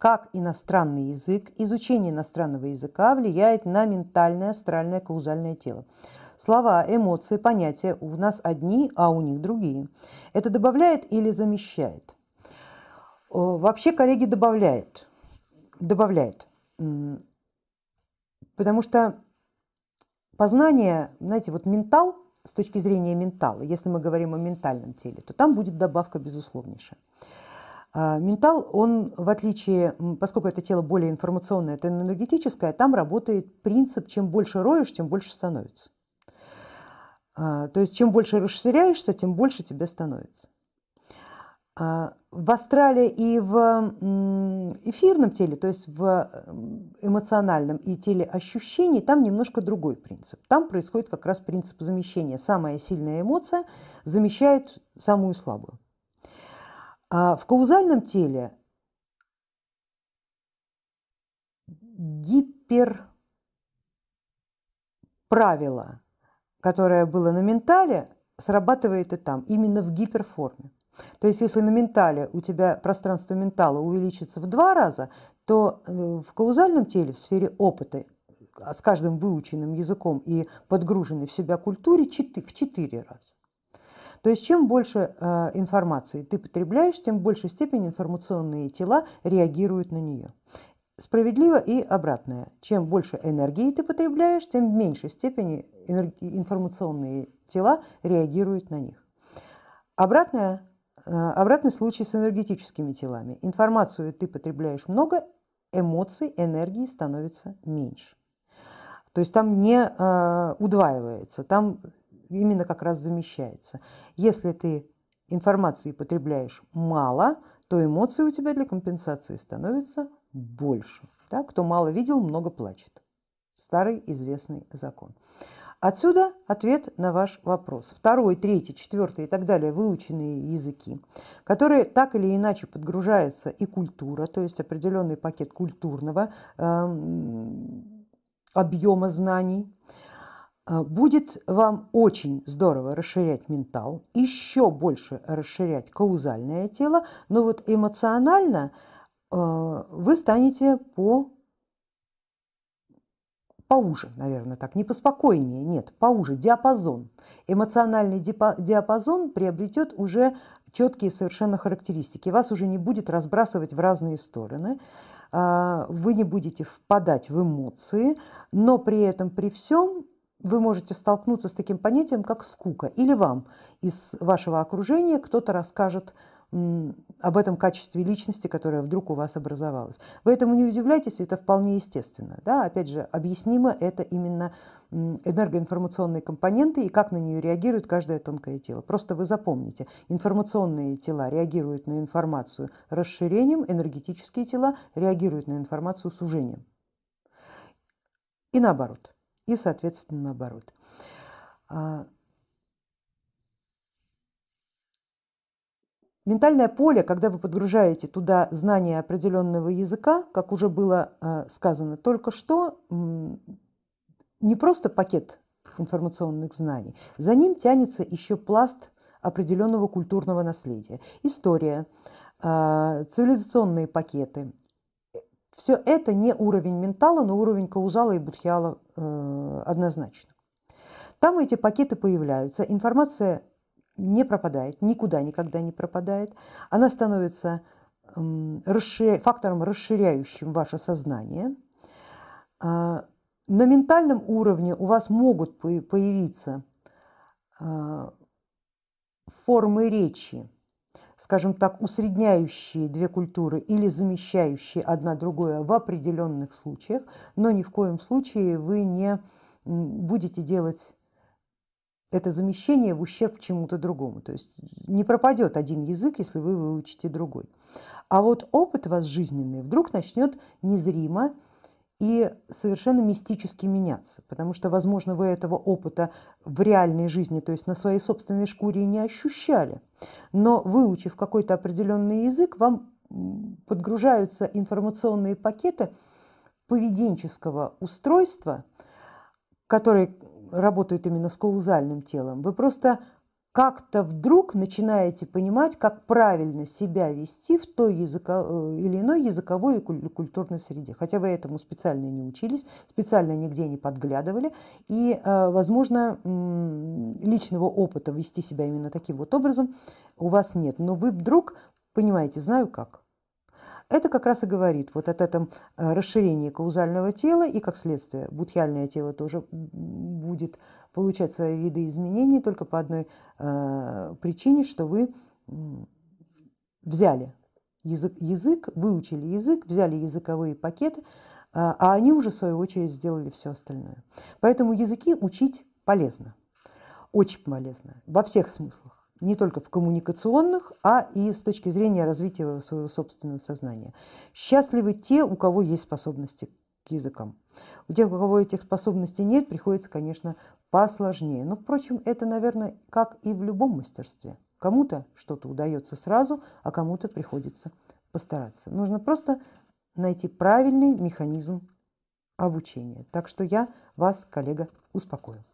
как иностранный язык, изучение иностранного языка влияет на ментальное астральное каузальное тело. Слова, эмоции, понятия у нас одни, а у них другие. Это добавляет или замещает? Вообще, коллеги, добавляет. Добавляет. Потому что познание, знаете, вот ментал, с точки зрения ментала, если мы говорим о ментальном теле, то там будет добавка безусловнейшая. А, ментал, он в отличие, поскольку это тело более информационное, это энергетическое, там работает принцип, чем больше роешь, тем больше становится. А, то есть чем больше расширяешься, тем больше тебе становится. А, в астрале и в эфирном теле, то есть в эмоциональном и теле ощущений, там немножко другой принцип. Там происходит как раз принцип замещения. Самая сильная эмоция замещает самую слабую. А в каузальном теле гипер правило, которое было на ментале, срабатывает и там, именно в гиперформе. То есть если на ментале у тебя пространство ментала увеличится в два раза, то э, в каузальном теле, в сфере опыта, с каждым выученным языком и подгруженной в себя культуре в четыре раза. То есть чем больше э, информации ты потребляешь, тем в большей степени информационные тела реагируют на нее. Справедливо и обратное. Чем больше энергии ты потребляешь, тем в меньшей степени информационные тела реагируют на них. Обратное, э, обратный случай с энергетическими телами. Информацию ты потребляешь много, эмоций, энергии становится меньше. То есть там не э, удваивается, там именно как раз замещается. Если ты информации потребляешь мало, то эмоции у тебя для компенсации становятся больше. Да? Кто мало видел, много плачет. Старый известный закон. Отсюда ответ на ваш вопрос. Второй, третий, четвертый и так далее выученные языки, которые так или иначе подгружается и культура, то есть определенный пакет культурного э, объема знаний, будет вам очень здорово расширять ментал, еще больше расширять каузальное тело, но вот эмоционально а, вы станете по поуже, наверное, так, не поспокойнее, нет, поуже, диапазон. Эмоциональный диапазон приобретет уже четкие совершенно характеристики. Вас уже не будет разбрасывать в разные стороны, а, вы не будете впадать в эмоции, но при этом, при всем, вы можете столкнуться с таким понятием, как скука. Или вам из вашего окружения кто-то расскажет об этом качестве личности, которая вдруг у вас образовалась. Вы этому не удивляйтесь, это вполне естественно. Да? Опять же, объяснимо это именно энергоинформационные компоненты и как на нее реагирует каждое тонкое тело. Просто вы запомните, информационные тела реагируют на информацию расширением, энергетические тела реагируют на информацию сужением. И наоборот и, соответственно, наоборот. А, ментальное поле, когда вы подгружаете туда знания определенного языка, как уже было а, сказано только что, не просто пакет информационных знаний, за ним тянется еще пласт определенного культурного наследия. История, а, цивилизационные пакеты, все это не уровень ментала, но уровень каузала и будхиала э, однозначно. Там эти пакеты появляются, информация не пропадает, никуда никогда не пропадает. Она становится э, фактором, расширяющим ваше сознание. Э, на ментальном уровне у вас могут появиться э, формы речи, скажем так, усредняющие две культуры или замещающие одна другое в определенных случаях, но ни в коем случае вы не будете делать это замещение в ущерб чему-то другому. То есть не пропадет один язык, если вы выучите другой. А вот опыт вас жизненный вдруг начнет незримо и совершенно мистически меняться, потому что, возможно, вы этого опыта в реальной жизни, то есть на своей собственной шкуре не ощущали, но выучив какой-то определенный язык, вам подгружаются информационные пакеты поведенческого устройства, которые работают именно с каузальным телом. Вы просто как-то вдруг начинаете понимать, как правильно себя вести в той языко, э, или иной языковой и культурной среде. Хотя вы этому специально не учились, специально нигде не подглядывали, и, э, возможно, личного опыта вести себя именно таким вот образом у вас нет. Но вы вдруг понимаете, знаю как. Это как раз и говорит вот от этом э, расширении каузального тела и как следствие будхиальное тело тоже будет получать свои виды изменений только по одной э, причине, что вы взяли язык, язык, выучили язык, взяли языковые пакеты, э, а они уже в свою очередь сделали все остальное. Поэтому языки учить полезно, очень полезно во всех смыслах не только в коммуникационных, а и с точки зрения развития своего собственного сознания. Счастливы те, у кого есть способности к языкам. У тех, у кого этих способностей нет, приходится, конечно, посложнее. Но, впрочем, это, наверное, как и в любом мастерстве. Кому-то что-то удается сразу, а кому-то приходится постараться. Нужно просто найти правильный механизм обучения. Так что я вас, коллега, успокою.